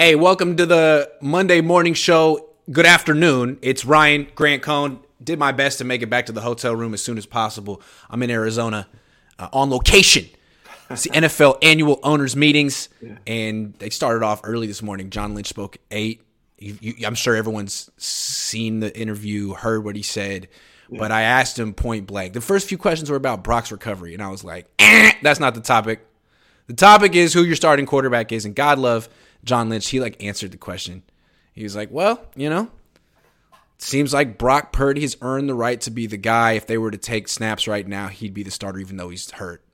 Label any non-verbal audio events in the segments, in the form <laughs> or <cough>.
Hey, welcome to the Monday morning show. Good afternoon. It's Ryan Grant Cohn. Did my best to make it back to the hotel room as soon as possible. I'm in Arizona uh, on location. It's the NFL annual owners meetings, and they started off early this morning. John Lynch spoke eight. You, you, I'm sure everyone's seen the interview, heard what he said, but I asked him point blank. The first few questions were about Brock's recovery, and I was like, eh, "That's not the topic. The topic is who your starting quarterback is." And God love John Lynch. He like answered the question. He was like, "Well, you know, seems like Brock Purdy has earned the right to be the guy. If they were to take snaps right now, he'd be the starter, even though he's hurt."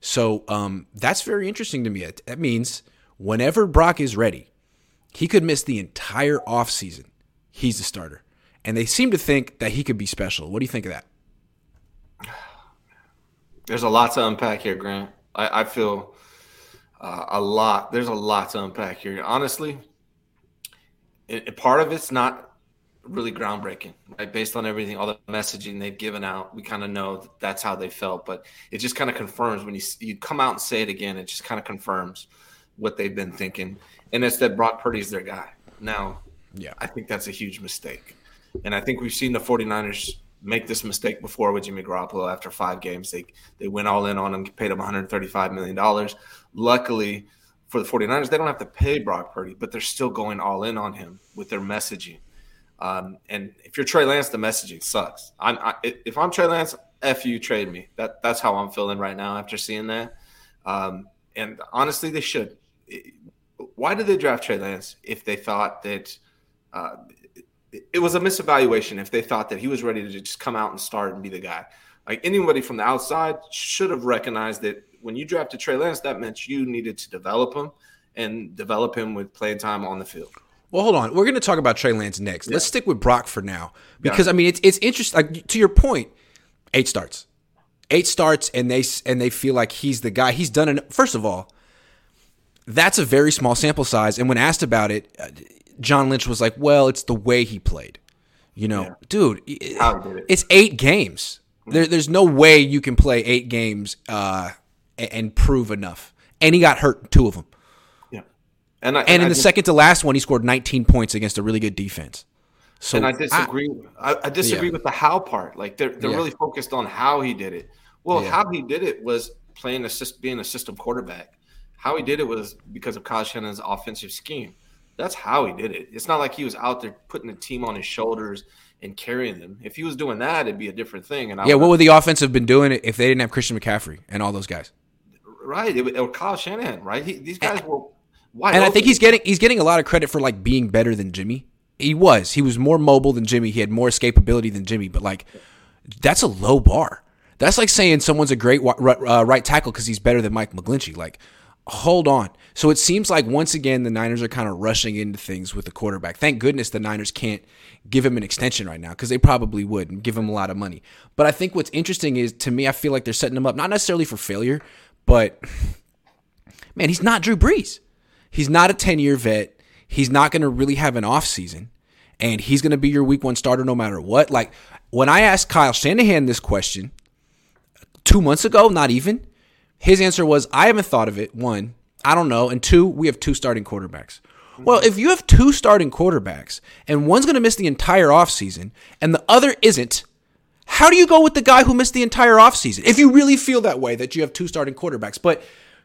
So um, that's very interesting to me. That means whenever Brock is ready, he could miss the entire offseason. He's the starter. And they seem to think that he could be special. What do you think of that? There's a lot to unpack here, Grant. I, I feel uh, a lot. There's a lot to unpack here. Honestly, it, it, part of it's not really groundbreaking, right? Based on everything, all the messaging they've given out, we kind of know that that's how they felt. But it just kind of confirms when you you come out and say it again. It just kind of confirms what they've been thinking, and it's that Brock Purdy's their guy. Now, yeah, I think that's a huge mistake, and I think we've seen the 49ers make this mistake before with Jimmy Garoppolo. After five games, they they went all in on him, paid him 135 million dollars. Luckily for the 49ers, they don't have to pay Brock Purdy, but they're still going all in on him with their messaging. Um, and if you're Trey Lance, the messaging sucks. I'm I, if I'm Trey Lance, f you, trade me. That that's how I'm feeling right now after seeing that. Um, and honestly, they should. Why did they draft Trey Lance if they thought that uh, it was a misevaluation? If they thought that he was ready to just come out and start and be the guy, like anybody from the outside should have recognized that when you drafted Trey Lance, that meant you needed to develop him and develop him with playing time on the field. Well, hold on. We're going to talk about Trey Lance next. Yeah. Let's stick with Brock for now because yeah. I mean it's it's interesting. Like to your point, eight starts, eight starts, and they and they feel like he's the guy. He's done it. First of all, that's a very small sample size. And when asked about it, uh, John Lynch was like, "Well, it's the way he played." You know, yeah. dude, it, it's eight games. There, there's no way you can play eight games uh, and, and prove enough. And he got hurt two of them. And, I, and, and in I the second to last one, he scored 19 points against a really good defense. So and I disagree. I, I disagree yeah. with the how part. Like they're they're yeah. really focused on how he did it. Well, yeah. how he did it was playing assist, being a system quarterback. How he did it was because of Kyle Shanahan's offensive scheme. That's how he did it. It's not like he was out there putting the team on his shoulders and carrying them. If he was doing that, it'd be a different thing. And I yeah, what would the offense have been doing if they didn't have Christian McCaffrey and all those guys? Right, it, it Kyle Shanahan. Right, he, these guys were why? And I think he's getting he's getting a lot of credit for like being better than Jimmy. He was. He was more mobile than Jimmy. He had more escapability than Jimmy. But like, that's a low bar. That's like saying someone's a great uh, right tackle because he's better than Mike McGlinchey. Like, hold on. So it seems like once again the Niners are kind of rushing into things with the quarterback. Thank goodness the Niners can't give him an extension right now because they probably would and give him a lot of money. But I think what's interesting is to me, I feel like they're setting him up not necessarily for failure, but man, he's not Drew Brees. He's not a 10 year vet. He's not going to really have an off season. And he's going to be your week one starter no matter what. Like when I asked Kyle Shanahan this question two months ago, not even, his answer was, I haven't thought of it. One, I don't know. And two, we have two starting quarterbacks. Well, if you have two starting quarterbacks and one's going to miss the entire offseason and the other isn't, how do you go with the guy who missed the entire offseason? If you really feel that way that you have two starting quarterbacks. But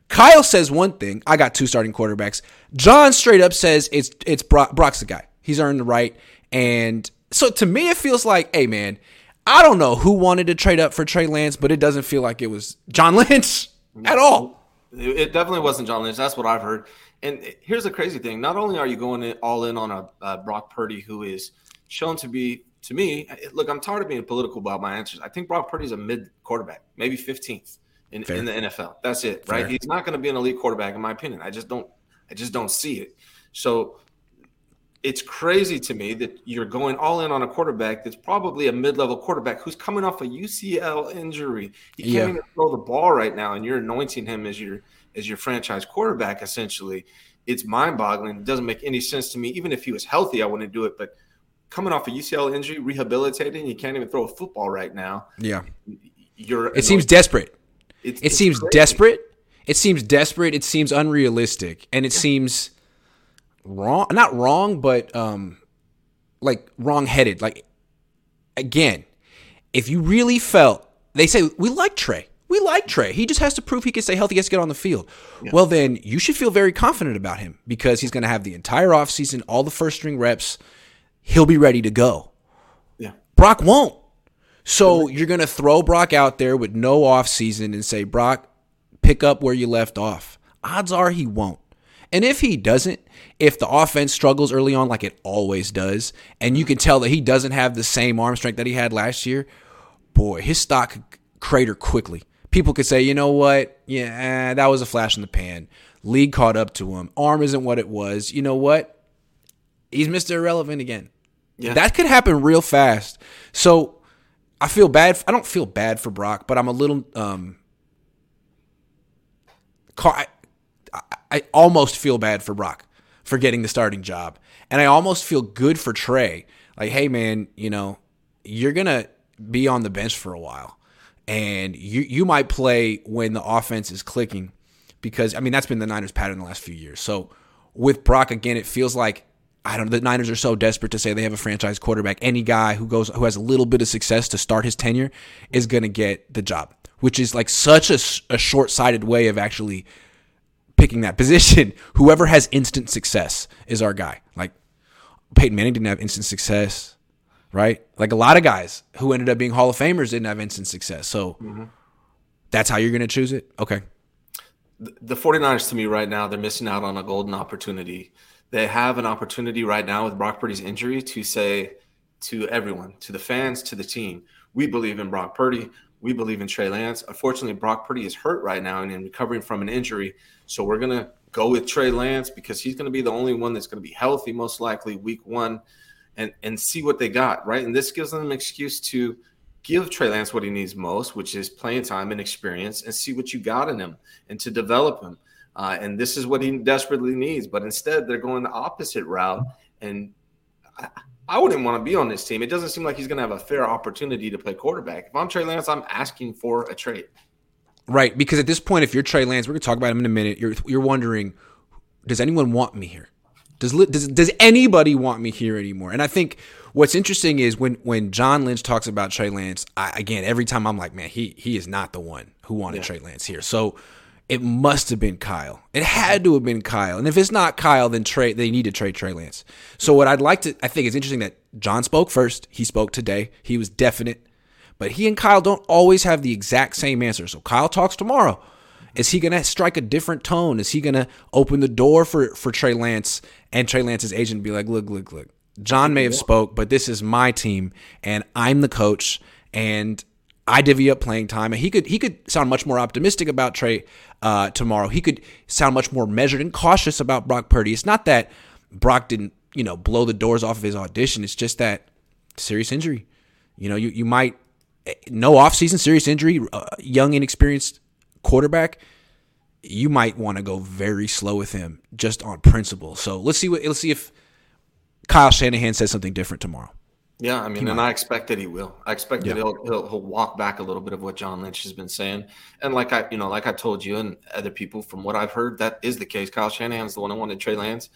Kyle says one thing. I got two starting quarterbacks. John straight up says it's it's Brock, Brock's the guy. He's earned the right. And so to me, it feels like, hey man, I don't know who wanted to trade up for Trey Lance, but it doesn't feel like it was John <laughs> Lynch at all. It definitely wasn't John Lynch. That's what I've heard. And here's the crazy thing: not only are you going in, all in on a uh, Brock Purdy who is shown to be, to me, look, I'm tired of being political about my answers. I think Brock Purdy's a mid quarterback, maybe 15th in, in the NFL. That's it, right? He's not going to be an elite quarterback, in my opinion. I just don't, I just don't see it. So it's crazy to me that you're going all in on a quarterback that's probably a mid-level quarterback who's coming off a UCL injury. He can't yeah. even throw the ball right now, and you're anointing him as your as your franchise quarterback. Essentially, it's mind-boggling. It doesn't make any sense to me. Even if he was healthy, I wouldn't do it. But coming off a UCL injury, rehabilitating, you can't even throw a football right now. Yeah, you're. It seems desperate. It's, it it's seems crazy. desperate. It seems desperate. It seems unrealistic, and it yeah. seems wrong, not wrong, but um, like wrong headed. Like again, if you really felt they say we like Trey. We like Trey. He just has to prove he can stay healthy, he has to get on the field. Yeah. Well, then you should feel very confident about him because he's going to have the entire offseason, all the first string reps. He'll be ready to go. Yeah. Brock won't. So you're going to throw Brock out there with no offseason and say, Brock, pick up where you left off. Odds are he won't. And if he doesn't, if the offense struggles early on like it always does, and you can tell that he doesn't have the same arm strength that he had last year, boy, his stock crater quickly people could say, you know what? Yeah, that was a flash in the pan. League caught up to him. Arm isn't what it was. You know what? He's Mr. Irrelevant again. Yeah. That could happen real fast. So I feel bad. I don't feel bad for Brock, but I'm a little um I, I almost feel bad for Brock for getting the starting job. And I almost feel good for Trey. Like, hey man, you know, you're gonna be on the bench for a while and you you might play when the offense is clicking because I mean that's been the Niners pattern the last few years. So with Brock again, it feels like I don't know the Niners are so desperate to say they have a franchise quarterback. Any guy who goes who has a little bit of success to start his tenure is going to get the job, which is like such a, a short sighted way of actually picking that position. <laughs> Whoever has instant success is our guy. Like Peyton Manning didn't have instant success right? Like a lot of guys who ended up being Hall of Famers didn't have instant success. So mm-hmm. that's how you're going to choose it? Okay. The 49ers to me right now, they're missing out on a golden opportunity. They have an opportunity right now with Brock Purdy's injury to say to everyone, to the fans, to the team, we believe in Brock Purdy. We believe in Trey Lance. Unfortunately, Brock Purdy is hurt right now and in recovering from an injury. So we're going to go with Trey Lance because he's going to be the only one that's going to be healthy, most likely week one and and see what they got, right? And this gives them an excuse to give Trey Lance what he needs most, which is playing time and experience, and see what you got in him and to develop him. Uh, and this is what he desperately needs. But instead, they're going the opposite route. And I, I wouldn't want to be on this team. It doesn't seem like he's going to have a fair opportunity to play quarterback. If I'm Trey Lance, I'm asking for a trade. Right, because at this point, if you're Trey Lance, we're going to talk about him in a minute. You're you're wondering, does anyone want me here? Does, does does anybody want me here anymore? And I think what's interesting is when when John Lynch talks about Trey Lance. I, again, every time I'm like, man, he he is not the one who wanted yeah. Trey Lance here. So it must have been Kyle. It had to have been Kyle. And if it's not Kyle, then Trey they need to trade Trey Lance. So what I'd like to I think it's interesting that John spoke first. He spoke today. He was definite. But he and Kyle don't always have the exact same answer. So Kyle talks tomorrow. Is he going to strike a different tone? Is he going to open the door for for Trey Lance and Trey Lance's agent be like, "Look, look, look. John may have spoke, but this is my team and I'm the coach and I divvy up playing time." And he could he could sound much more optimistic about Trey uh, tomorrow. He could sound much more measured and cautious about Brock Purdy. It's not that Brock didn't you know blow the doors off of his audition. It's just that serious injury. You know, you you might eh, no offseason serious injury, uh, young inexperienced quarterback, you might want to go very slow with him just on principle. So let's see what let's see if Kyle Shanahan says something different tomorrow. Yeah, I mean, and I expect that he will. I expect yeah. that he'll, he'll, he'll walk back a little bit of what John Lynch has been saying, and like I you know like I told you and other people from what I've heard that is the case. Kyle Shanahan's the one who wanted Trey Lance,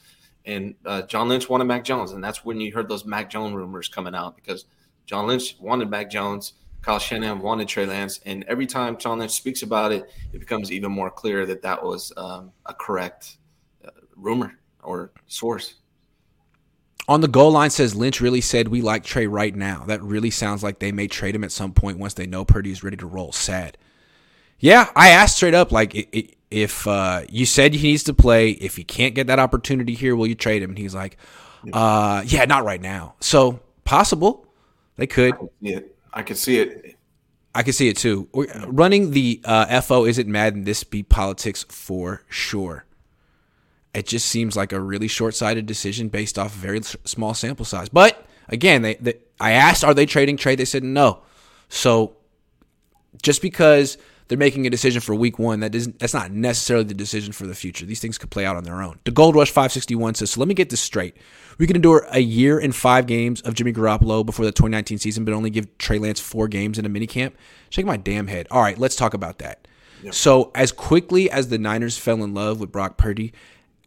and uh, John Lynch wanted Mac Jones, and that's when you heard those Mac Jones rumors coming out because John Lynch wanted Mac Jones. Kyle Shanahan wanted Trey Lance, and every time John Lynch speaks about it, it becomes even more clear that that was um, a correct uh, rumor or source. On the goal line says Lynch really said we like Trey right now. That really sounds like they may trade him at some point once they know Purdy's ready to roll. Sad. Yeah, I asked straight up like if uh, you said he needs to play, if he can't get that opportunity here, will you trade him? And he's like, uh, yeah, not right now. So possible they could. Yeah, I can see it. I can see it too. Running the uh, FO isn't Madden. This be politics for sure. It just seems like a really short-sighted decision based off a very small sample size. But again, they, they I asked, are they trading Trey? They said no. So just because they're making a decision for week one. That isn't that's not necessarily the decision for the future. These things could play out on their own. The Gold Rush 561 says, so let me get this straight. We can endure a year and five games of Jimmy Garoppolo before the 2019 season, but only give Trey Lance four games in a minicamp. Shake my damn head. All right, let's talk about that. So as quickly as the Niners fell in love with Brock Purdy,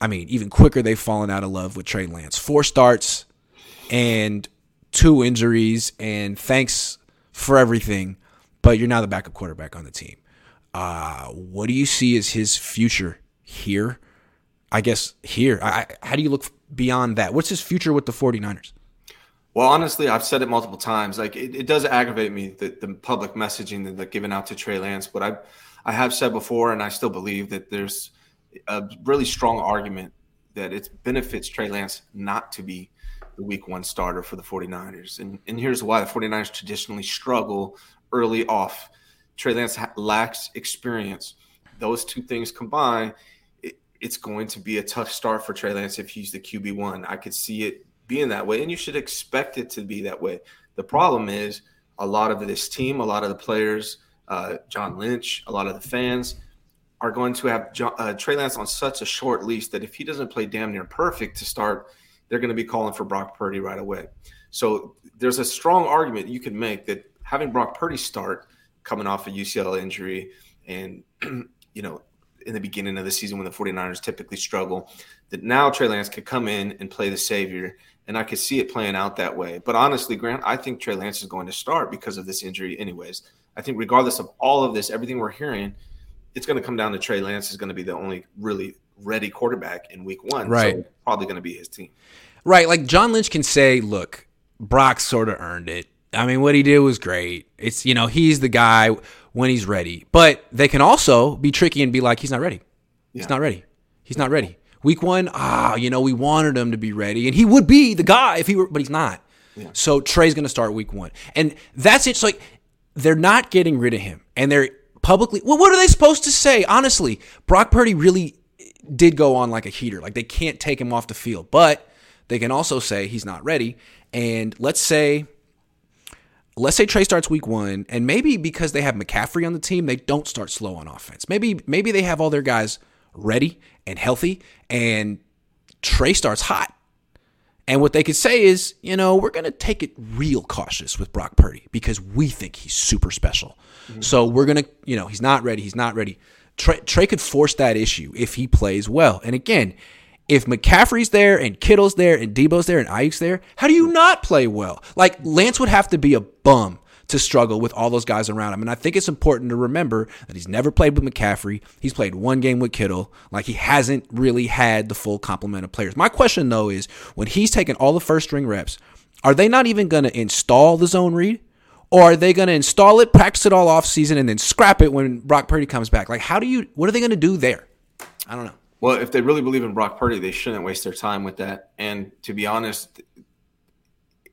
I mean, even quicker they've fallen out of love with Trey Lance. Four starts and two injuries, and thanks for everything, but you're now the backup quarterback on the team. Uh, what do you see as his future here? I guess here. I, how do you look beyond that? What's his future with the 49ers? Well, honestly, I've said it multiple times. Like it, it does aggravate me that the public messaging that they're giving out to Trey Lance, but I I have said before, and I still believe that there's a really strong argument that it benefits Trey Lance not to be the week one starter for the 49ers. And, and here's why the 49ers traditionally struggle early off. Trey Lance lacks experience. Those two things combined, it, it's going to be a tough start for Trey Lance if he's the QB1. I could see it being that way, and you should expect it to be that way. The problem is a lot of this team, a lot of the players, uh, John Lynch, a lot of the fans are going to have uh, Trey Lance on such a short leash that if he doesn't play damn near perfect to start, they're going to be calling for Brock Purdy right away. So there's a strong argument you can make that having Brock Purdy start coming off a UCL injury and, <clears throat> you know, in the beginning of the season when the 49ers typically struggle, that now Trey Lance could come in and play the savior. And I could see it playing out that way. But honestly, Grant, I think Trey Lance is going to start because of this injury, anyways. I think regardless of all of this, everything we're hearing, it's going to come down to Trey Lance is going to be the only really ready quarterback in week one. Right. So probably going to be his team. Right. Like John Lynch can say, look, Brock sort of earned it. I mean, what he did was great. It's, you know, he's the guy when he's ready. But they can also be tricky and be like, he's not ready. He's yeah. not ready. He's not ready. Week one, ah, you know, we wanted him to be ready. And he would be the guy if he were, but he's not. Yeah. So Trey's going to start week one. And that's it. So like, they're not getting rid of him. And they're publicly, well, what are they supposed to say? Honestly, Brock Purdy really did go on like a heater. Like they can't take him off the field, but they can also say he's not ready. And let's say, let's say Trey starts week one, and maybe because they have McCaffrey on the team, they don't start slow on offense. Maybe maybe they have all their guys ready and healthy, and Trey starts hot. And what they could say is, you know, we're going to take it real cautious with Brock Purdy because we think he's super special. Mm-hmm. So we're going to, you know, he's not ready. He's not ready. Trey, Trey could force that issue if he plays well. And again, if McCaffrey's there and Kittle's there and Deebo's there and Aiyuk's there, how do you not play well? Like Lance would have to be a bum to struggle with all those guys around him. And I think it's important to remember that he's never played with McCaffrey. He's played one game with Kittle. Like he hasn't really had the full complement of players. My question though is when he's taken all the first string reps, are they not even going to install the zone read? Or are they going to install it, practice it all off season, and then scrap it when Brock Purdy comes back? Like, how do you? What are they going to do there? I don't know. Well, if they really believe in Brock Purdy, they shouldn't waste their time with that. And to be honest,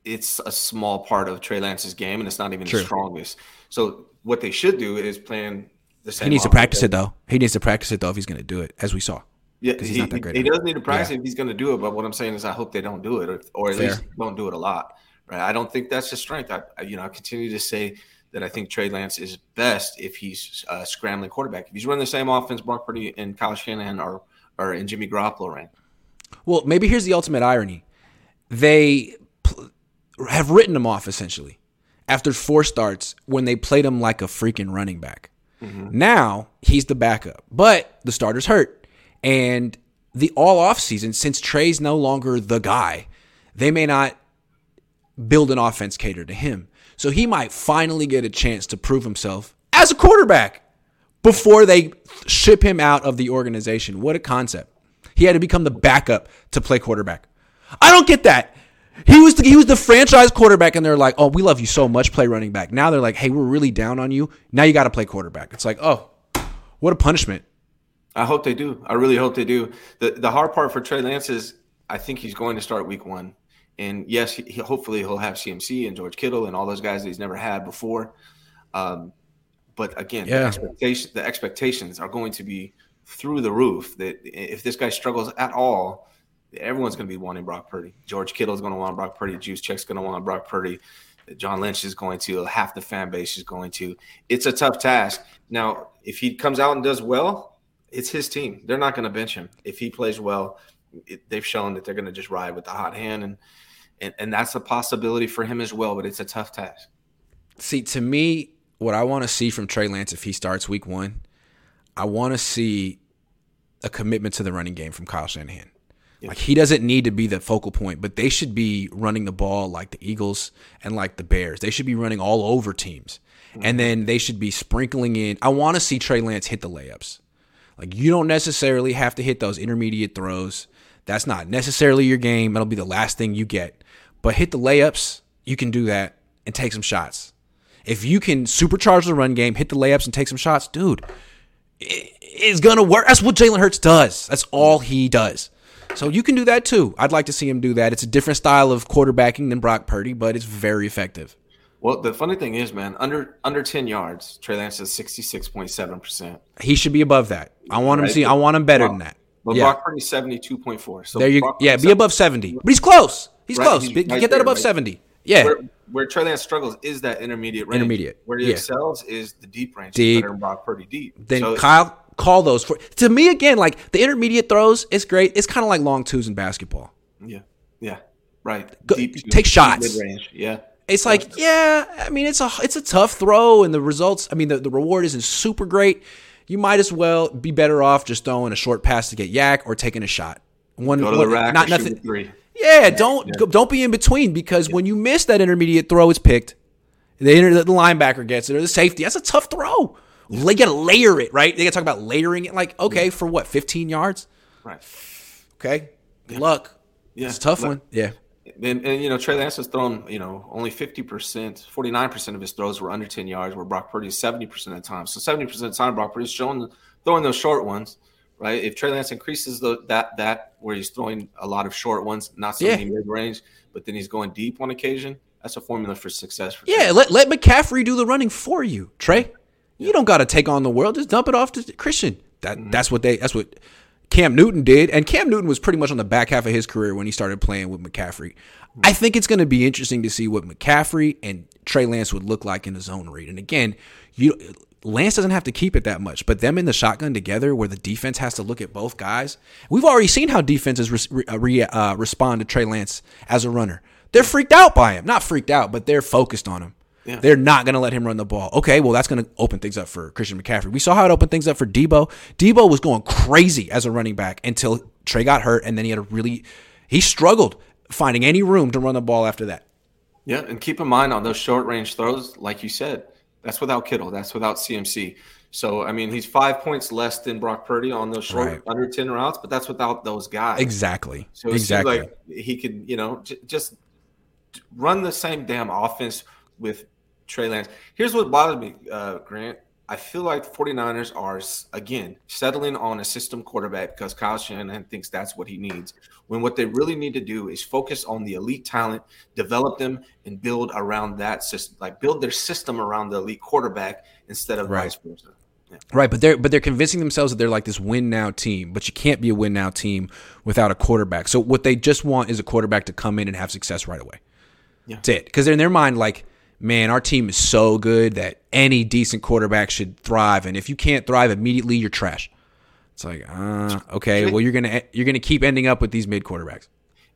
it's a small part of Trey Lance's game, and it's not even True. the strongest. So what they should do is plan the same. He needs to practice it though. He needs to practice it though if he's going to do it, as we saw. Yeah, because he's he, he does need to practice yeah. if he's going to do it. But what I'm saying is, I hope they don't do it, or, or at Fair. least don't do it a lot. Right? I don't think that's his strength. I, you know, I continue to say that I think Trey Lance is best if he's a scrambling quarterback. If he's running the same offense, Brock Purdy and Kyle Shanahan are, are and Jimmy Garoppolo ran. Well, maybe here's the ultimate irony: they have written him off essentially after four starts when they played him like a freaking running back. Mm-hmm. Now he's the backup, but the starter's hurt, and the all off season since Trey's no longer the guy, they may not build an offense catered to him. So he might finally get a chance to prove himself as a quarterback before they ship him out of the organization. What a concept. He had to become the backup to play quarterback. I don't get that. He was the, he was the franchise quarterback, and they're like, "Oh, we love you so much. Play running back." Now they're like, "Hey, we're really down on you. Now you got to play quarterback." It's like, oh, what a punishment. I hope they do. I really hope they do. the The hard part for Trey Lance is, I think he's going to start Week One. And yes, he, hopefully he'll have CMC and George Kittle and all those guys that he's never had before. Um, but again, yeah. the, expectation, the expectations are going to be through the roof. That if this guy struggles at all, everyone's going to be wanting Brock Purdy. George Kittle is going to want Brock Purdy. Juszczyk's going to want Brock Purdy. John Lynch is going to. Half the fan base is going to. It's a tough task. Now, if he comes out and does well, it's his team. They're not going to bench him. If he plays well, it, they've shown that they're going to just ride with the hot hand and and, and that's a possibility for him as well. But it's a tough task. See, to me, what I want to see from Trey Lance if he starts Week One, I want to see a commitment to the running game from Kyle Shanahan. Like he doesn't need to be the focal point, but they should be running the ball like the Eagles and like the Bears. They should be running all over teams. And then they should be sprinkling in. I want to see Trey Lance hit the layups. Like you don't necessarily have to hit those intermediate throws. That's not necessarily your game. That'll be the last thing you get. But hit the layups, you can do that and take some shots. If you can supercharge the run game, hit the layups and take some shots, dude, it's gonna work. That's what Jalen Hurts does. That's all he does. So you can do that too. I'd like to see him do that. It's a different style of quarterbacking than Brock Purdy, but it's very effective. Well, the funny thing is, man, under under ten yards, Trey Lance is sixty six point seven percent. He should be above that. I want him to see. I want him better than that. But yeah. Brock Purdy seventy two point four. So there you, Brock yeah, be above seventy. But he's close. He's Right, close. he's Get that above right? seventy. Yeah, Where, where Trey Lance struggles is that intermediate range. Intermediate, Where he yeah. excels is the deep range. Deep. Better than Brock Purdy deep. then So- Kyle call those for. To me, again, like the intermediate throws, it's great. It's kind of like long twos in basketball. Yeah, yeah, right. Go- take shots. mid range. Yeah, It's like, yeah, I mean, it's a it's a tough throw, and the results. I mean, the, the reward isn't super great. You might as well be better off just throwing a short pass to get YAC or taking a shot. One, go to one- the rack. not nothing. three. Yeah, don't go- don't be in between because when you miss that intermediate throw, it's picked. The, inter, the linebacker gets it or the safety. That's a tough throw. They got to layer it, right? They got to talk about layering it. Like, okay, for what, 15 yards? Right. Okay, good luck. Yeah, It's a tough Look, one. Yeah, And, and you know, Trey Lance has thrown, you know, only 50%, 49% of his throws were under 10 yards, where Brock Purdy is 70% of the time. So 70% of the time, Brock Purdy's showing throwing those short ones, right? If Trey Lance increases the, that, that where he's throwing a lot of short ones, not so Yeah. many mid range, but then he's going deep on occasion, that's a formula for success. For Trey yeah. Let let McCaffrey do the running for you, Trey. You don't got to take on the world. Just dump it off to Christian. That that's what they. That's what Cam Newton did, and Cam Newton was pretty much on the back half of his career when he started playing with McCaffrey. I think it's going to be interesting to see what McCaffrey and Trey Lance would look like in the zone read. And again, you Lance doesn't have to keep it that much, but them in the shotgun together, where the defense has to look at both guys. We've already seen how defenses re- uh, re- uh, respond to Trey Lance as a runner. They're freaked out by him, not freaked out, but they're focused on him. Yeah. They're not going to let him run the ball. Okay, well, that's going to open things up for Christian McCaffrey. We saw how it opened things up for Deebo. Deebo was going crazy as a running back until Trey got hurt, and then he had a really he struggled finding any room to run the ball after that. Yeah, and keep in mind on those short range throws, like you said, that's without Kittle, that's without CMC. So I mean, he's five points less than Brock Purdy on those short Right. under ten routes, but that's without those guys. Exactly. So exactly. like he could, you know, j- just run the same damn offense with Trey Lance. Here's what bothers me, uh, Grant. I feel like the 49ers are, again, settling on a system quarterback because Kyle Shanahan thinks that's what he needs. When what they really need to do is focus on the elite talent, develop them, and build around that system. Like build their system around the elite quarterback instead of Right. vice versa. Yeah. Right, but they're but they're convincing themselves that they're like this win now team, but you can't be a win now team without a quarterback. So what they just want is a quarterback to come in and have success right away. Yeah. That's it. Because in their mind like, man, our team is so good that any decent quarterback should thrive, and if you can't thrive immediately, you're trash. It's like, uh, okay, well you're gonna you're gonna keep ending up with these mid quarterbacks.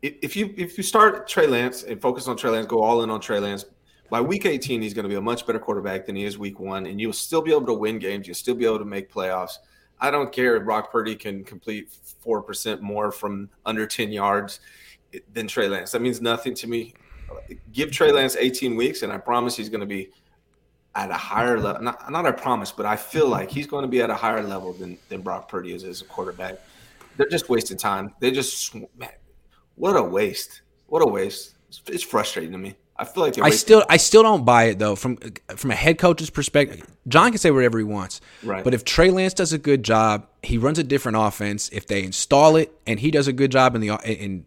if if you if you start Trey Lance and focus on Trey Lance, go all in on Trey Lance. By week 18, he's going to be a much better quarterback than he is week one, and you'll still be able to win games. You'll still be able to make playoffs. I don't care if Brock Purdy can complete four percent more from under 10 yards than Trey Lance. That means nothing to me. Give Trey Lance 18 weeks, and I promise he's going to be at a higher level. Not, not I promise, but I feel like he's going to be at a higher level than than Brock Purdy is as a quarterback. They're just wasting time. They just man, what a waste. What a waste. It's, it's frustrating to me. I feel like I still I still don't buy it though from from a head coach's perspective. John can say whatever he wants, Right. but if Trey Lance does a good job, he runs a different offense. If they install it and he does a good job in the in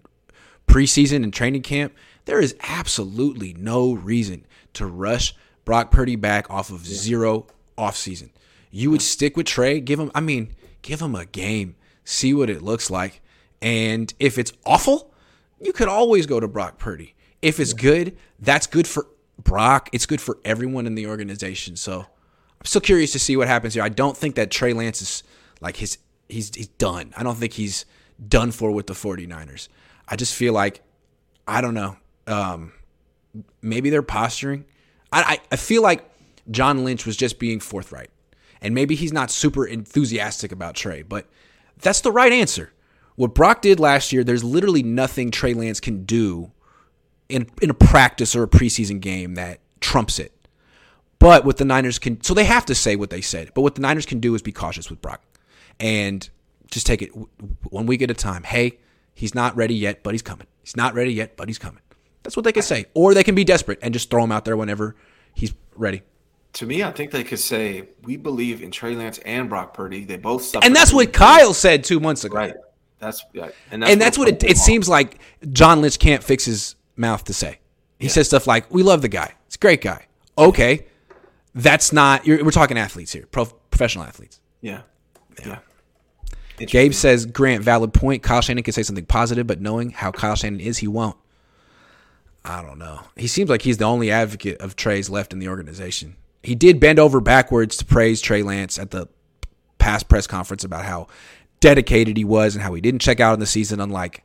preseason and training camp, there is absolutely no reason to rush Brock Purdy back off of zero offseason. You would stick with Trey, give him I mean, give him a game, see what it looks like. And if it's awful, you could always go to Brock Purdy. If it's good, that's good for Brock. It's good for everyone in the organization. So I'm still curious to see what happens here. I don't think that Trey Lance is like his he's he's done. I don't think he's done for with the 49ers. I just feel like I don't know. Um, maybe they're posturing. I, I I feel like John Lynch was just being forthright, and maybe he's not super enthusiastic about Trey, but That's the right answer. What Brock did last year, there's literally nothing Trey Lance can do in in a practice or a preseason game that trumps it. But what the Niners can, so they have to say what they said. But what the Niners can do is be cautious with Brock and just take it one week at a time. Hey, he's not ready yet, but he's coming. He's not ready yet, but he's coming. That's what they can say. Or they can be desperate and just throw him out there whenever he's ready. To me, I think they could say we believe in Trey Lance and Brock Purdy. They both suffered. And that's what Kyle said two months ago. Right. That's yeah. And that's, and that's what, what it, it seems like. John Lynch can't fix his mouth to say. He yeah. says stuff like, "We love the guy. It's a great guy." Okay, that's not. we're talking athletes here, pro, professional athletes. Yeah. Yeah. yeah. Gabe says, Grant, valid point. Kyle Shannon can say something positive, but knowing how Kyle Shannon is, he won't. I don't know. He seems like he's the only advocate of Trey's left in the organization. He did bend over backwards to praise Trey Lance at the past press conference about how dedicated he was and how he didn't check out in the season, unlike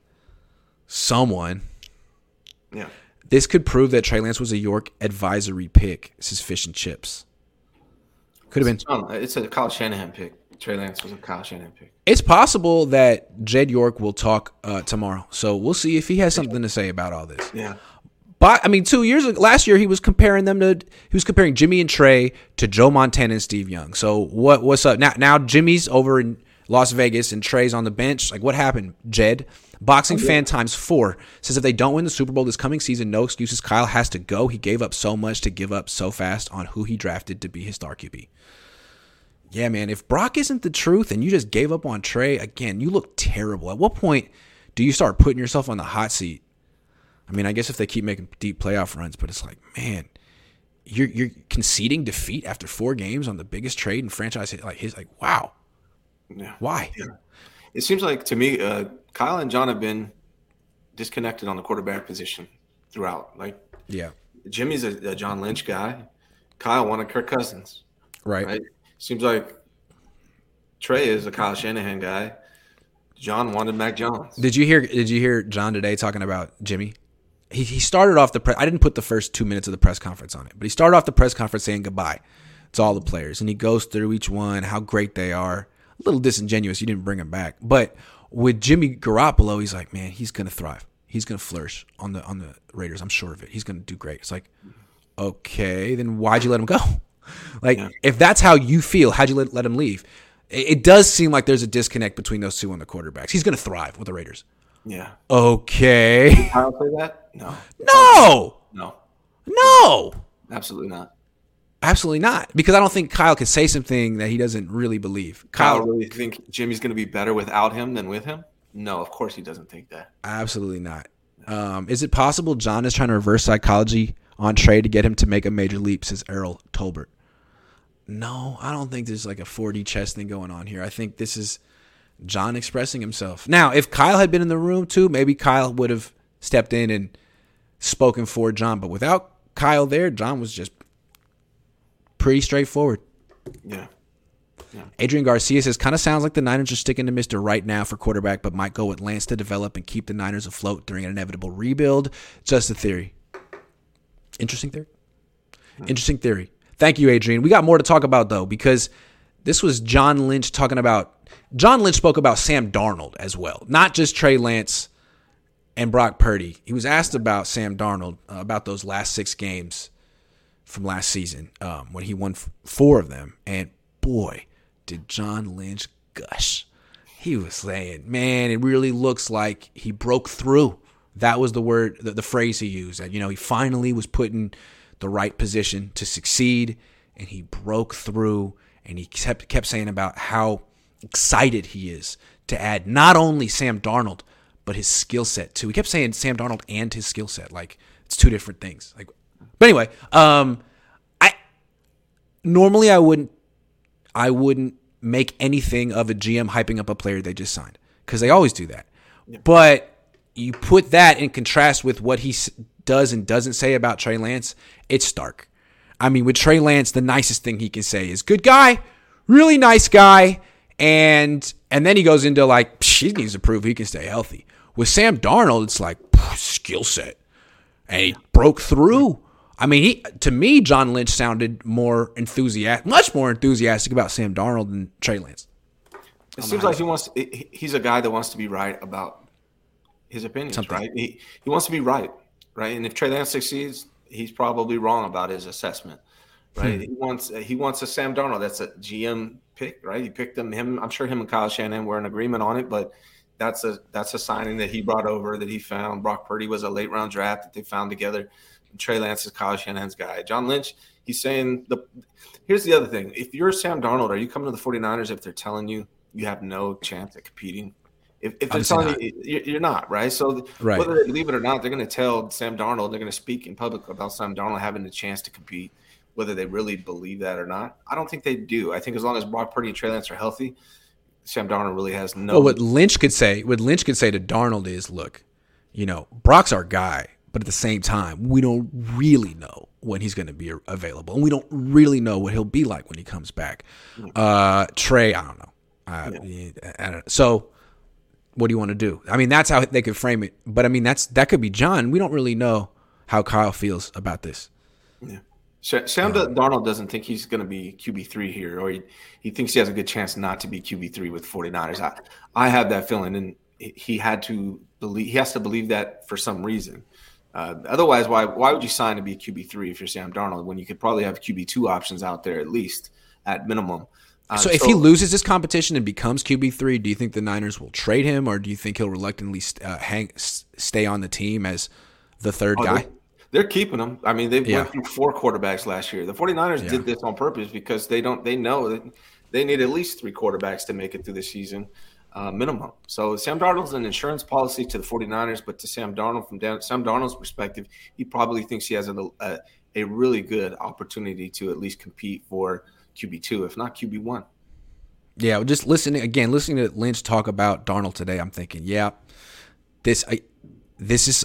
someone. Yeah. This could prove that Trey Lance was a York advisory pick. This is fish and chips. Could have been. It's a Kyle Shanahan pick. Trey Lance was a Kyle Shanahan pick. It's possible that Jed York will talk uh, tomorrow, so we'll see if he has something to say about all this. Yeah. But I mean, two years ago, last year he was comparing them to he was comparing Jimmy and Trey to Joe Montana and Steve Young. So what what's up now? Now Jimmy's over in Las Vegas and Trey's on the bench. Like what happened, Jed? Boxing oh, fan times four says if they don't win the Super Bowl this coming season, no excuses. Kyle has to go. He gave up so much to give up so fast on who he drafted to be his star QB. Yeah, man. If Brock isn't the truth and you just gave up on Trey, again, you look terrible. At what point do you start putting yourself on the hot seat? I mean, I guess if they keep making deep playoff runs, but it's like, man, you're you're conceding defeat after four games on the biggest trade in franchise. Like his, like wow, yeah. why? Yeah. It seems like to me, uh, Kyle and John have been disconnected on the quarterback position throughout. Like, yeah, Jimmy's a, a John Lynch guy. Kyle wanted Kirk Cousins. Right. right. Seems like Trey is a Kyle Shanahan guy. John wanted Mac Jones. Did you hear? Did you hear John today talking about Jimmy? He he started off the press. I didn't put the first two minutes of the press conference on it, but he started off the press conference saying goodbye to all the players, and he goes through each one, how great they are. A little disingenuous, you didn't bring him back, but with Jimmy Garoppolo, he's like, man, he's gonna thrive. He's gonna flourish on the on the Raiders. I'm sure of it. He's gonna do great. It's like, okay, then why'd you let him go? <laughs> Like, yeah. if that's how you feel, how'd you let, let him leave? It, it, does seem like there's a disconnect between those two on the quarterbacks. He's going to thrive with the Raiders. Yeah. Okay. Kyle say that? No. No. No. No. Absolutely not. Absolutely not. Because I don't think Kyle can say something that he doesn't really believe. Kyle, Kyle really think Jimmy's going to be better without him than with him? No, of course he doesn't think that. Absolutely not. Um, is it possible John is trying to reverse psychology on Trey to get him to make a major leap? Says Errol Tolbert. No, I don't think there's like a 4D chess thing going on here. I think this is John expressing himself. Now, if Kyle had been in the room too, maybe Kyle would have stepped in and spoken for John. But without Kyle there, John was just pretty straightforward. Yeah. yeah. Adrian Garcia says, kind of sounds like the Niners are sticking to Mr. Right now for quarterback, but might go with Lance to develop and keep the Niners afloat during an inevitable rebuild. Just a theory. Interesting theory. Hmm. Interesting theory. Thank you, Adrian. We got more to talk about though, because this was John Lynch talking about. John Lynch spoke about Sam Darnold as well, not just Trey Lance and Brock Purdy. He was asked about Sam Darnold uh, about those last six games from last season um, when he won f- four of them, and boy, did John Lynch gush. He was saying, "Man, it really looks like he broke through." That was the word, the, the phrase he used. That you know, he finally was putting the right position to succeed, and he broke through. And he kept kept saying about how excited he is to add not only Sam Darnold but his skill set too. He kept saying Sam Darnold and his skill set, like it's two different things. Like, but anyway, um, I normally I wouldn't I wouldn't make anything of a GM hyping up a player they just signed because they always do that. Yeah. But you put that in contrast with what he does and doesn't say about Trey Lance, it's stark. I mean, with Trey Lance, the nicest thing he can say is good guy, really nice guy, and and then he goes into like he needs to prove he can stay healthy. With Sam Darnold, it's like skill set, and he broke through. I mean, he to me, John Lynch sounded more enthusiastic, much more enthusiastic about Sam Darnold than Trey Lance. It seems like he wants. He's a guy that wants to be right about his opinions, Something. right? He he wants to be right, right? And if Trey Lance succeeds, he's probably wrong about his assessment, right? Hmm. He wants he wants a Sam Darnold. That's a GM pick, right? He picked him. Him, I'm sure him and Kyle Shanahan were in agreement on it, but that's a that's a signing that he brought over that he found. Brock Purdy was a late round draft that they found together. And Trey Lance is Kyle Shanahan's guy. John Lynch, he's saying the. Here's the other thing: if you're Sam Darnold, are you coming to the 49ers if they're telling you you have no chance at competing. If, if they're telling not. you you're not right, so right. whether they believe it or not, they're going to tell Sam Darnold. They're going to speak in public about Sam Darnold having the chance to compete, whether they really believe that or not. I don't think they do. I think as long as Brock Purdy and Trey Lance are healthy, Sam Darnold really has no. Well, what Lynch could say, what Lynch could say to Darnold is, look, you know, Brock's our guy, but at the same time, we don't really know when he's going to be available, and we don't really know what he'll be like when he comes back. Mm. Uh, Trey, I don't know. Uh, yeah. I don't know. So, what do you want to do? I mean, that's how they could frame it. But I mean, that's that could be John. We don't really know how Kyle feels about this. Yeah. Sam Darnold doesn't think he's going to be QB three here, or he, he thinks he has a good chance not to be QB three with 49ers. I, I have that feeling, and he had to believe he has to believe that for some reason. Uh, otherwise, why why would you sign to be QB three if you're Sam Darnold when you could probably have QB two options out there at least at minimum? Um, so if so, he loses this competition and becomes QB three, do you think the Niners will trade him, or do you think he'll reluctantly uh, hang stay on the team as the third oh, guy? They're, keeping them. I mean, they yeah. went through four quarterbacks last year. The 49ers yeah. did this on purpose because they don't. They know that they need at least three quarterbacks to make it through the season. Uh, minimum. So Sam Darnold's an insurance policy to the 49ers, but to Sam Darnold, from Dan, Sam Darnold's perspective, he probably thinks he has a, a, a really good opportunity to at least compete for QB two, if not QB one. Yeah, just listening again, listening to Lynch talk about Darnold today, I'm thinking, yeah, this I, this is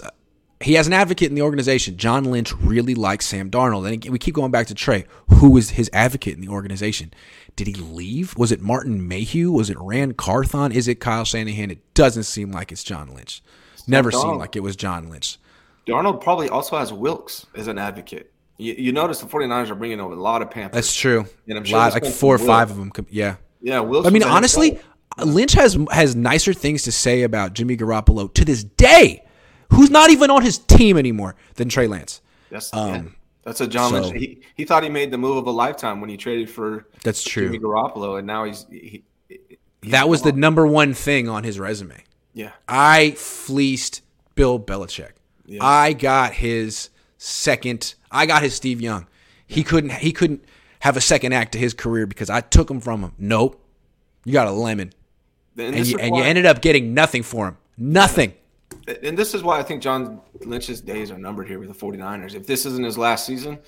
he has an advocate in the organization. John Lynch really likes Sam Darnold, and we keep going back to Trey, who was his advocate in the organization. Did he leave? Was it Martin Mayhew? Was it Ran Carthon? Is it Kyle Shanahan? It doesn't seem like it's John Lynch. Never seemed like it was John Lynch. Darnold probably also has Wilks as an advocate. You, you, notice the 49ers are bringing over a lot of Panthers. That's true. And I'm sure lot, like four or five of them. Yeah. Yeah, Wilson. I mean, honestly, Lynch has has nicer things to say about Jimmy Garoppolo to this day, who's not even on his team anymore than Trey Lance. That's um, yeah. that's a John so, Lynch. He, he thought he made the move of a lifetime when he traded for that's true Jimmy Garoppolo, and now he's he, that was the number one thing on his resume. Yeah, I fleeced Bill Belichick. Yeah. I got his second. I got his Steve Young. He couldn't. He couldn't have a second act to his career because I took him from him. Nope. You got a lemon. And, and, you, and you, ended up getting nothing for him. Nothing. And this is why I think John Lynch's days are numbered here with the 49ers. If this isn't his last season,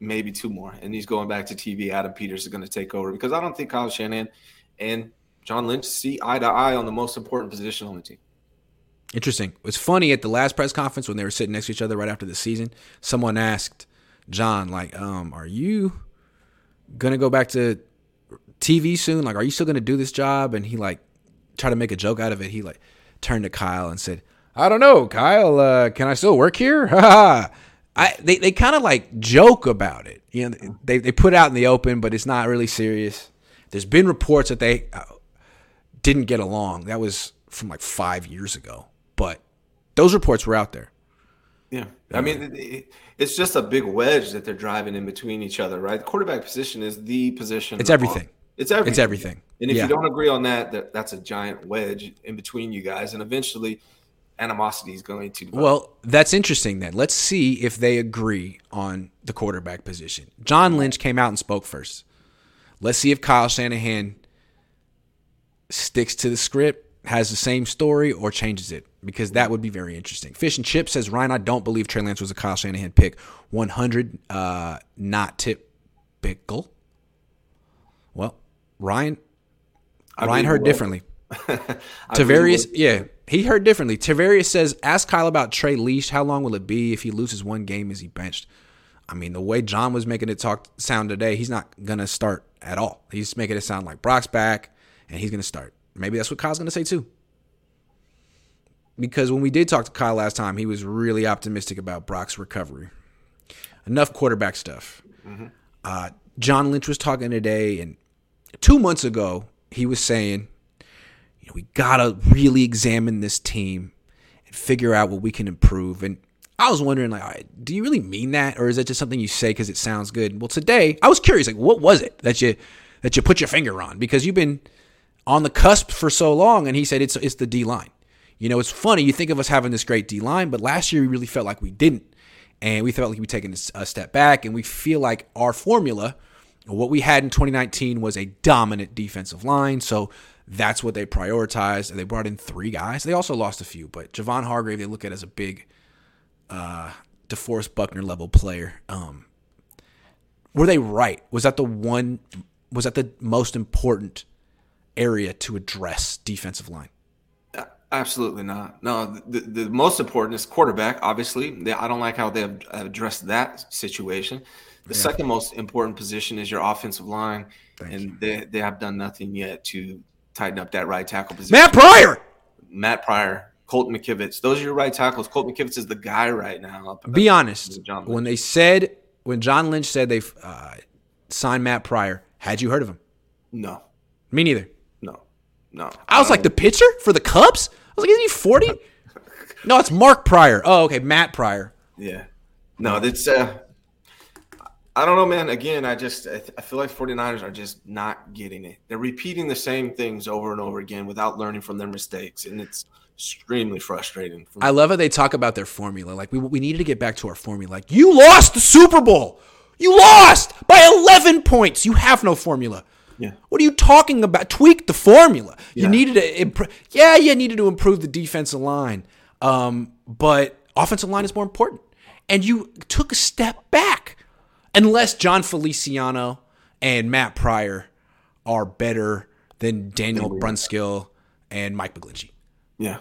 maybe two more. And he's going back to TV. Adam Peters is going to take over because I don't think Kyle Shanahan and John Lynch see eye to eye on the most important position on the team. Interesting. It was funny at the last press conference when they were sitting next to each other right after the season. Someone asked John, like, um, are you gonna go back to TV soon? Like, are you still gonna do this job? And he like tried to make a joke out of it. He like turned to Kyle and said, "I don't know, Kyle. Uh, can I still work here?" <laughs> I they they kind of like joke about it. You know, they they put it out in the open, but it's not really serious. There's been reports that they uh, didn't get along. That was from like five years ago, but those reports were out there. Yeah, I mean, it's just a big wedge that they're driving in between each other, right? The quarterback position is the position. It's everything. It's everything. It's everything. And if yeah. you don't agree on that, that, that's a giant wedge in between you guys, and eventually, animosity is going to. Develop. Well, that's interesting. Then let's see if they agree on the quarterback position. John Lynch came out and spoke first. Let's see if Kyle Shanahan sticks to the script has the same story or changes it because that would be very interesting. Fish and Chip says Ryan, I don't believe Trey Lance was a Kyle Shanahan pick. 100, uh, not typical. Well, Ryan, I Ryan heard differently. <laughs> to various, yeah, he heard differently. Tavarius says, ask Kyle about Trey Leash. How long will it be if he loses one game? Is he benched? I mean, the way John was making it talk sound today, he's not gonna start at all. He's making it sound like Brock's back and he's gonna start. Maybe that's what Kyle's going to say too. Because when we did talk to Kyle last time, he was really optimistic about Brock's recovery. Enough quarterback stuff. Mm-hmm. Uh, John Lynch was talking today, and two months ago, he was saying we gotta really examine this team and figure out what we can improve. And I was wondering, like, do you really mean that, or is that just something you say because it sounds good? Well, today I was curious, like, what was it that you that you put your finger on? Because you've been on the cusp for so long, and he said it's it's the D line. You know, it's funny. You think of us having this great D line, but last year we really felt like we didn't, and we felt like we taking a step back, and we feel like our formula, what we had in 2019, was a dominant defensive line. So that's what they prioritized. And They brought in three guys. They also lost a few, but Javon Hargrave they look at as a big uh, DeForest Buckner level player. Um, were they right? Was that the one? Was that the most important area to address defensive line? Absolutely not. No, the, the most important is quarterback. Obviously, they, I don't like how they have addressed that situation. The yeah. second most important position is your offensive line, Thank and you. they they have done nothing yet to tighten up that right tackle position. Matt Pryor, Matt Pryor, Colt McKivitz. Those are your right tackles. Colt McKivitz is the guy right now. Be honest. When they said when John Lynch said they uh, signed Matt Pryor, had you heard of him? No. Me neither. No. No. I was like the pitcher for the Cubs. I was like, isn't he forty? <laughs> no, it's Mark Prior. Oh, okay, Matt Pryor. Yeah. No, it's uh I don't know, man. Again, I just I feel like 49ers are just not getting it. They're repeating the same things over and over again without learning from their mistakes, and it's extremely frustrating. I love how they talk about their formula. Like we we needed to get back to our formula. Like you lost the Super Bowl. You lost by 11 points. You have no formula. Yeah. What are you talking about? Tweak the formula. Yeah. You needed to improve. Yeah, you needed to improve the defensive line. Um, but offensive line is more important. And you took a step back unless Jon Feliciano and Matt Pryor are better than Daniel Brunskill and Mike McGlinchey. Yeah.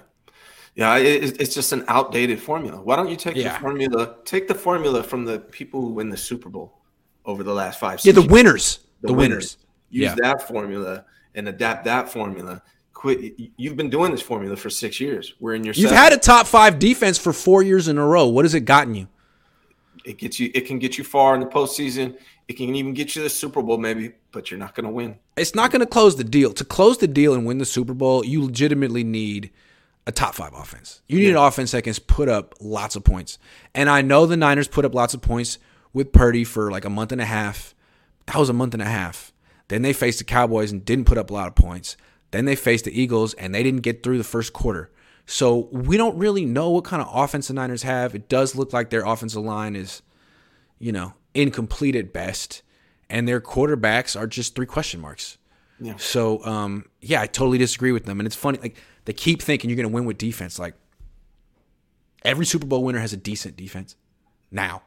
Yeah, it's just an outdated formula. Why don't you take yeah. the formula? Take the formula from the people who win the Super Bowl over the last five. Yeah, the winners. The, the winners. winners. Use yeah. that formula and adapt that formula. Quit. You've been doing this formula for six years. We're in your. You've seven. had a top five defense for four years in a row. What has it gotten you? It gets you. It can get you far in the postseason. It can even get you the Super Bowl, maybe, but you're not going to win. It's not going to close the deal. To close the deal and win the Super Bowl, you legitimately need a top five offense. You need yeah. an offense that can put up lots of points. And I know the Niners put up lots of points with Purdy for like a month and a half. That was a month and a half. Then they faced the Cowboys and didn't put up a lot of points. Then they faced the Eagles and they didn't get through the first quarter. So we don't really know what kind of offense the Niners have. It does look like their offensive line is, you know, incomplete at best, and their quarterbacks are just three question marks. Yeah. So, um, yeah, I totally disagree with them, and it's funny. Like they keep thinking you're going to win with defense. Like every Super Bowl winner has a decent defense. Now,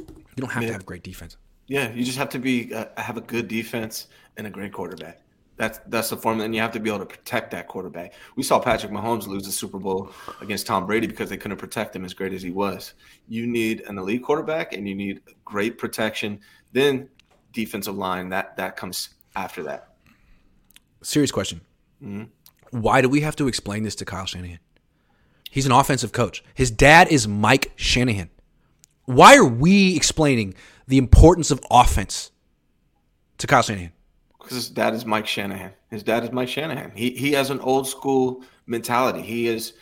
you don't have yeah. to have a great defense. Yeah, you just have to be uh, have a good defense and a great quarterback. That's that's the formula, and you have to be able to protect that quarterback. We saw Patrick Mahomes lose the Super Bowl against Tom Brady because they couldn't protect him as great as he was. You need an elite quarterback, and you need great protection. Then defensive line that that comes after that. Serious question: mm-hmm. Why do we have to explain this to Kyle Shanahan? He's an offensive coach. His dad is Mike Shanahan. Why are we explaining the importance of offense to Kyle Shanahan? Because his dad is Mike Shanahan. His dad is Mike Shanahan. He he has an old school mentality. He is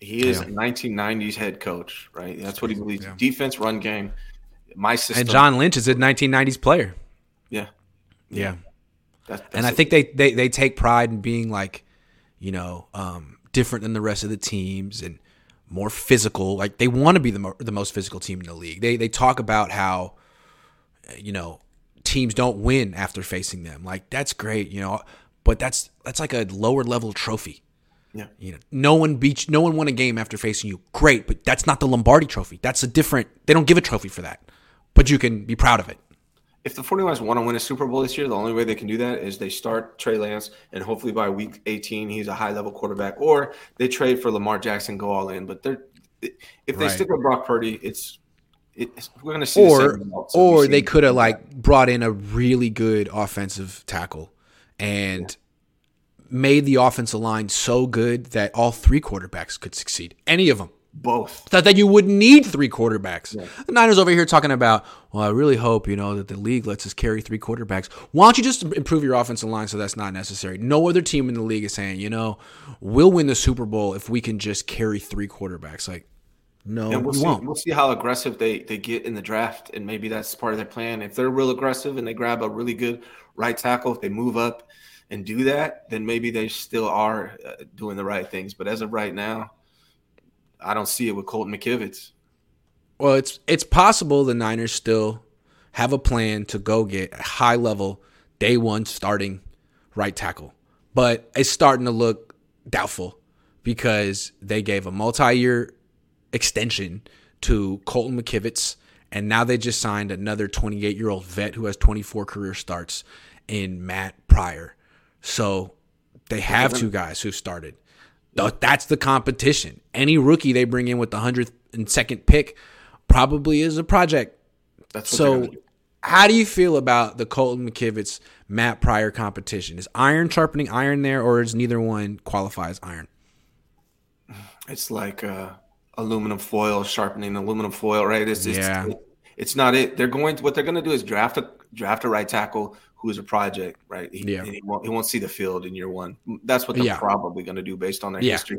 he is yeah. a 1990s head coach, right? That's what he believes. Yeah. Defense, run game, my system. And John Lynch is a 1990s player. Yeah, yeah. That's, that's and I think they, they they take pride in being like, you know, um, different than the rest of the teams and more physical. Like they want to be the mo- the most physical team in the league. They they talk about how, you know, teams don't win after facing them. Like that's great, you know, but that's that's like a lower level trophy. Yeah. You know, no one beat no one won a game after facing you. Great, but that's not the Lombardi trophy. That's a different they don't give a trophy for that. But you can be proud of it. If the 49ers want to win a Super Bowl this year, the only way they can do that is they start Trey Lance and hopefully by week 18 he's a high level quarterback or they trade for Lamar Jackson go all in. But they're if they right. stick with Brock Purdy, it's it, we're going to see or or they could have like brought in a really good offensive tackle and yeah. made the offensive line so good that all three quarterbacks could succeed. Any of them, Both. That that you would need three quarterbacks. Yeah. The Niners over here talking about, well, I really hope you know that the league lets us carry three quarterbacks. Why don't you just improve your offensive line so that's not necessary? No other team in the league is saying, you know, we'll win the Super Bowl if we can just carry three quarterbacks. Like, no, and we'll we see, won't. We'll see how aggressive they they get in the draft, and maybe that's part of their plan. If they're real aggressive and they grab a really good right tackle, if they move up and do that, then maybe they still are uh, doing the right things. But as of right now I don't see it with Colton McKivitz. Well, it's it's possible the Niners still have a plan to go get a high level day one starting right tackle, but it's starting to look doubtful because they gave a multi year extension to Colton McKivitz, and now they just signed another 28 year old vet who has 24 career starts in Matt Pryor. So they have two guys who started. That's the competition. Any rookie they bring in with the hundredth and second pick probably is a project. That's so. How do you feel about the Colton McKivitz Matt Pryor competition? Is iron sharpening iron there, or is neither one qualify as iron? It's like uh, aluminum foil sharpening aluminum foil, right? It's, yeah. It's, it's not it. They're going to what they're going to do is draft a draft a right tackle who is a project, right? He, yeah. he, won't, he won't see the field in year one. That's what they're yeah. probably going to do based on their yeah. history.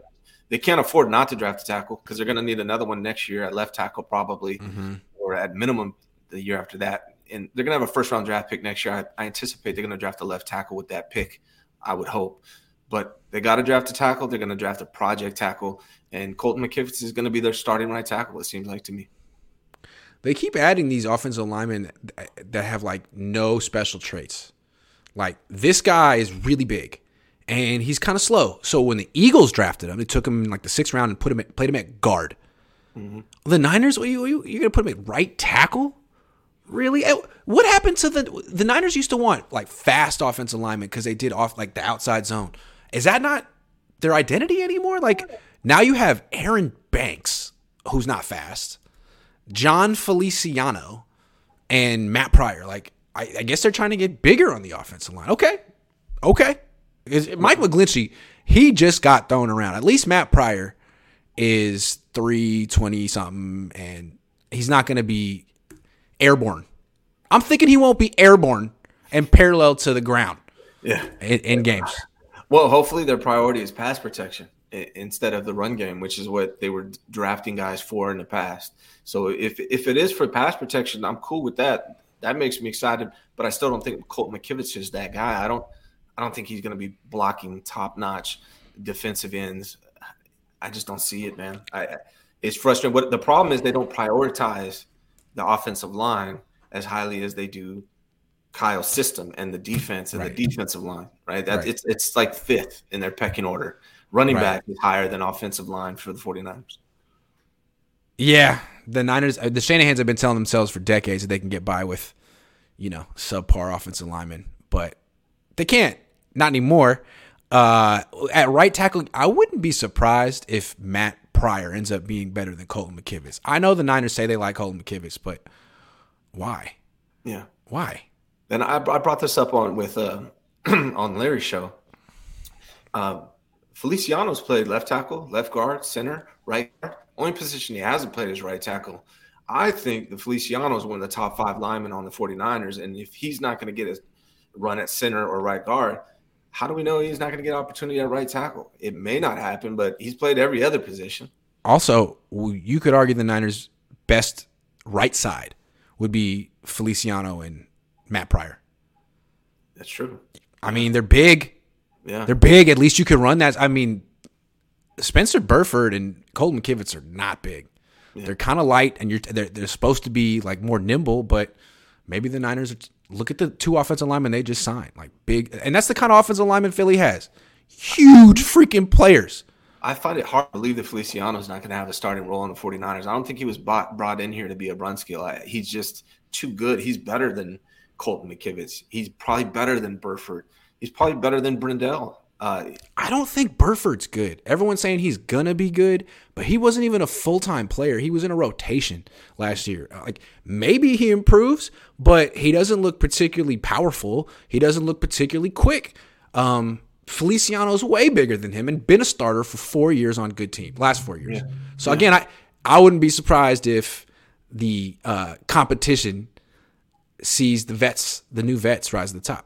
They can't afford not to draft a tackle because they're going to need another one next year at left tackle, probably, mm-hmm. or at minimum the year after that. And they're going to have a first round draft pick next year. I, I anticipate they're going to draft a left tackle with that pick. I would hope, but they got to draft a tackle. They're going to draft a project tackle, and Colton McKivitz is going to be their starting right tackle. It seems like to me they keep adding these offensive linemen that have like no special traits. Like this guy is really big and he's kind of slow. So when the Eagles drafted him, they took him in like the sixth round and put him at, played him at guard. Mm-hmm. The Niners, are you, are you gonna put him at right tackle? Really? Eh, what happened to the the Niners used to want like fast offensive linemen because they did off like the outside zone. Is that not their identity anymore? Like now you have Aaron Banks, who's not fast. Jon Feliciano and Matt Pryor. Like, I, I, guess they're trying to get bigger on the offensive line. Okay. Okay. Is Mike McGlinchey, he just got thrown around. At least Matt Pryor is 320 something, and he's not going to be airborne. I'm thinking he won't be airborne and parallel to the ground. Yeah. In, in games. Well, hopefully their priority is pass protection instead of the run game, which is what they were drafting guys for in the past. So if if it is for pass protection, I'm cool with that. That makes me excited, but I still don't think Colt McKivitz is that guy. I don't I don't think he's going to be blocking top notch defensive ends. I just don't see it, man. I it's frustrating. What the problem is they don't prioritize the offensive line as highly as they do Kyle's system and the defense and right. the defensive line, right? That right. it's it's like fifth in their pecking order. Running right. back is higher than offensive line for the 49ers. Yeah, the Niners, uh, the Shanahan's have been telling themselves for decades that they can get by with, you know, subpar offensive linemen, but they can't. Not anymore. Uh, at right tackle, I wouldn't be surprised if Matt Pryor ends up being better than Colton McKivitz. I know the Niners say they like Colton McKivitz, but why? Yeah, why? And I, I brought this up on with uh, <clears throat> on Larry's show. Uh, Feliciano's played left tackle, left guard, center, right guard. Only position he hasn't played is right tackle. I think the Feliciano is one of the top five linemen on the 49ers. And if he's not going to get a run at center or right guard, how do we know he's not going to get opportunity at right tackle? It may not happen, but he's played every other position. Also, you could argue the Niners' best right side would be Feliciano and Matt Pryor. That's true. I mean, they're big. Yeah. They're big. At least you can run that. I mean, Spencer Burford and Colton McKivitz are not big. Yeah. They're kind of light, and you're they're, they're supposed to be like more nimble, but maybe the Niners are, look at the two offensive linemen they just signed, like big, and that's the kind of offensive lineman Philly has. Huge freaking players. I find it hard to believe that Feliciano's not going to have a starting role in the 49ers. I don't think he was bought, brought in here to be a Brunskill. He's just too good. He's better than Colton McKivitz. He's probably better than Burford. He's probably better than Brendel. Uh, I don't think Burford's good. Everyone's saying he's gonna be good, but he wasn't even a full time player. He was in a rotation last year. Like maybe he improves, but he doesn't look particularly powerful. He doesn't look particularly quick. Um, Feliciano's way bigger than him and been a starter for four years on good team, last four years. Yeah. So yeah. again, I I wouldn't be surprised if the uh, competition sees the vets, the new vets, rise to the top.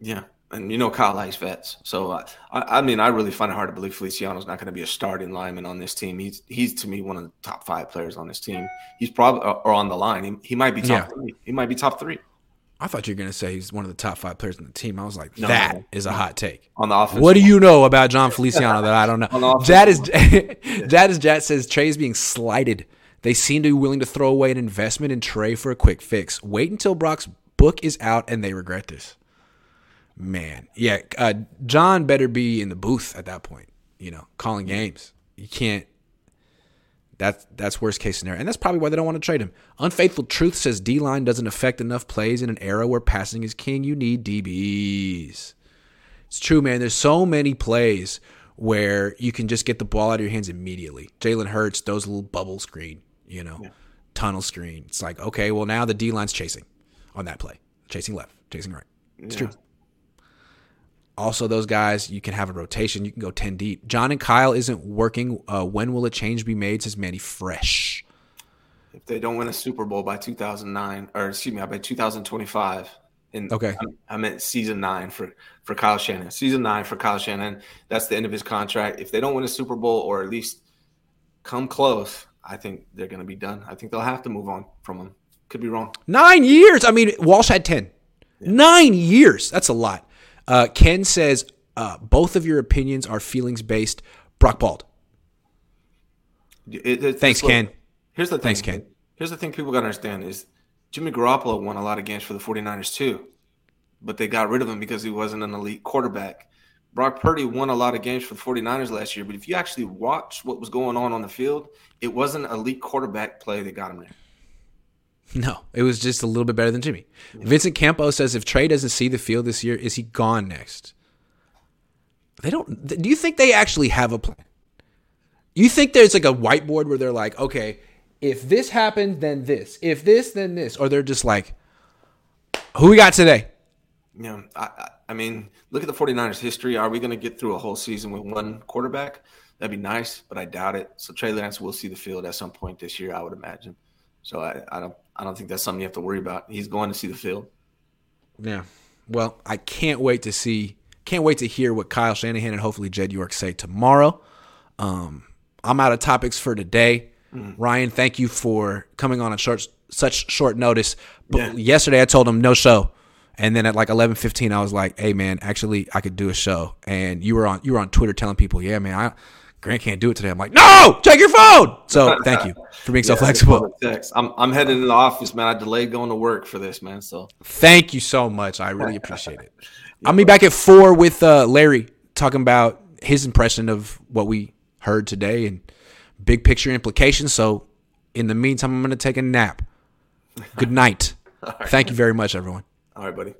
Yeah, and you know Kyle likes vets, so uh, I, I, mean I really find it hard to believe Feliciano's not going to be a starting lineman on this team. He's he's to me one of the top five players on this team. He's probably uh, or on the line. He, he might be top yeah. three. He might be top three. I thought you were going to say he's one of the top five players on the team. I was like, no, that no, is a hot take. On the offense. What do you know about Jon Feliciano that I don't know? <laughs> Jad is Jad <laughs> is Jad says Trey is being slighted. They seem to be willing to throw away an investment in Trey for a quick fix. Wait until Brock's book is out and they regret this. Man, yeah, uh, John better be in the booth at that point. You know, calling games. You can't that's that's worst case scenario, and that's probably why they don't want to trade him. Unfaithful Truth says D line doesn't affect enough plays in an era where passing is king. You need DBs. It's true, man. There's so many plays where you can just get the ball out of your hands immediately. Jalen Hurts those little bubble screen, you know, yeah. tunnel screen. It's like okay, well now the D line's chasing on that play, chasing left, chasing right. It's yeah. true. Also, those guys, you can have a rotation. You can go 10 deep. John and Kyle isn't working. Uh, when will a change be made? Says Manny Fresh. If they don't win a Super Bowl by 2009, or excuse me, by 2025, in, okay, I, I meant season nine for for Kyle Shanahan. Season nine for Kyle Shanahan. That's the end of his contract. If they don't win a Super Bowl or at least come close, I think they're going to be done. I think they'll have to move on from him. Could be wrong. Nine years. I mean, Walsh had ten. Yeah. Nine years. That's a lot. Uh, Ken says uh, both of your opinions are feelings based. Brock Bald. It, it, Thanks, Ken. Here's the thing. Thanks, Ken. Here's the thing people got to understand is Jimmy Garoppolo won a lot of games for the 49ers too, but they got rid of him because he wasn't an elite quarterback. Brock Purdy won a lot of games for the 49ers last year, but if you actually watch what was going on on the field, it wasn't elite quarterback play that got him there. <laughs> No, it was just a little bit better than Jimmy. Yeah. Vincent Campo says if Trey doesn't see the field this year, is he gone next? They don't. Do you think they actually have a plan? You think there's like a whiteboard where they're like, okay, if this happens, then this. If this, then this. Or they're just like, who we got today? Yeah, I, I mean, look at the 49ers history. Are we going to get through a whole season with one quarterback? That'd be nice, but I doubt it. So Trey Lance will see the field at some point this year, I would imagine. So I, I don't I don't think that's something you have to worry about. He's going to see the field. Yeah. Well, I can't wait to see can't wait to hear what Kyle Shanahan and hopefully Jed York say tomorrow. Um, I'm out of topics for today. Mm. Ryan, thank you for coming on a short such short notice. But yeah. yesterday I told him no show. And then at like 11:15 I was like, "Hey man, actually I could do a show." And you were on you were on Twitter telling people, "Yeah, man, I Grant can't do it today. I'm like, no, check your phone. So thank you for being <laughs> yeah, so flexible. I'm, I'm heading to the office, man. I delayed going to work for this, man. So thank you so much. I really appreciate it. yeah, <laughs> I'll be back at four with uh, Larry talking about his impression of what we heard today and big picture implications. So in the meantime, I'm going to take a nap. Good night. <laughs> right. Thank you very much, everyone. All right, buddy.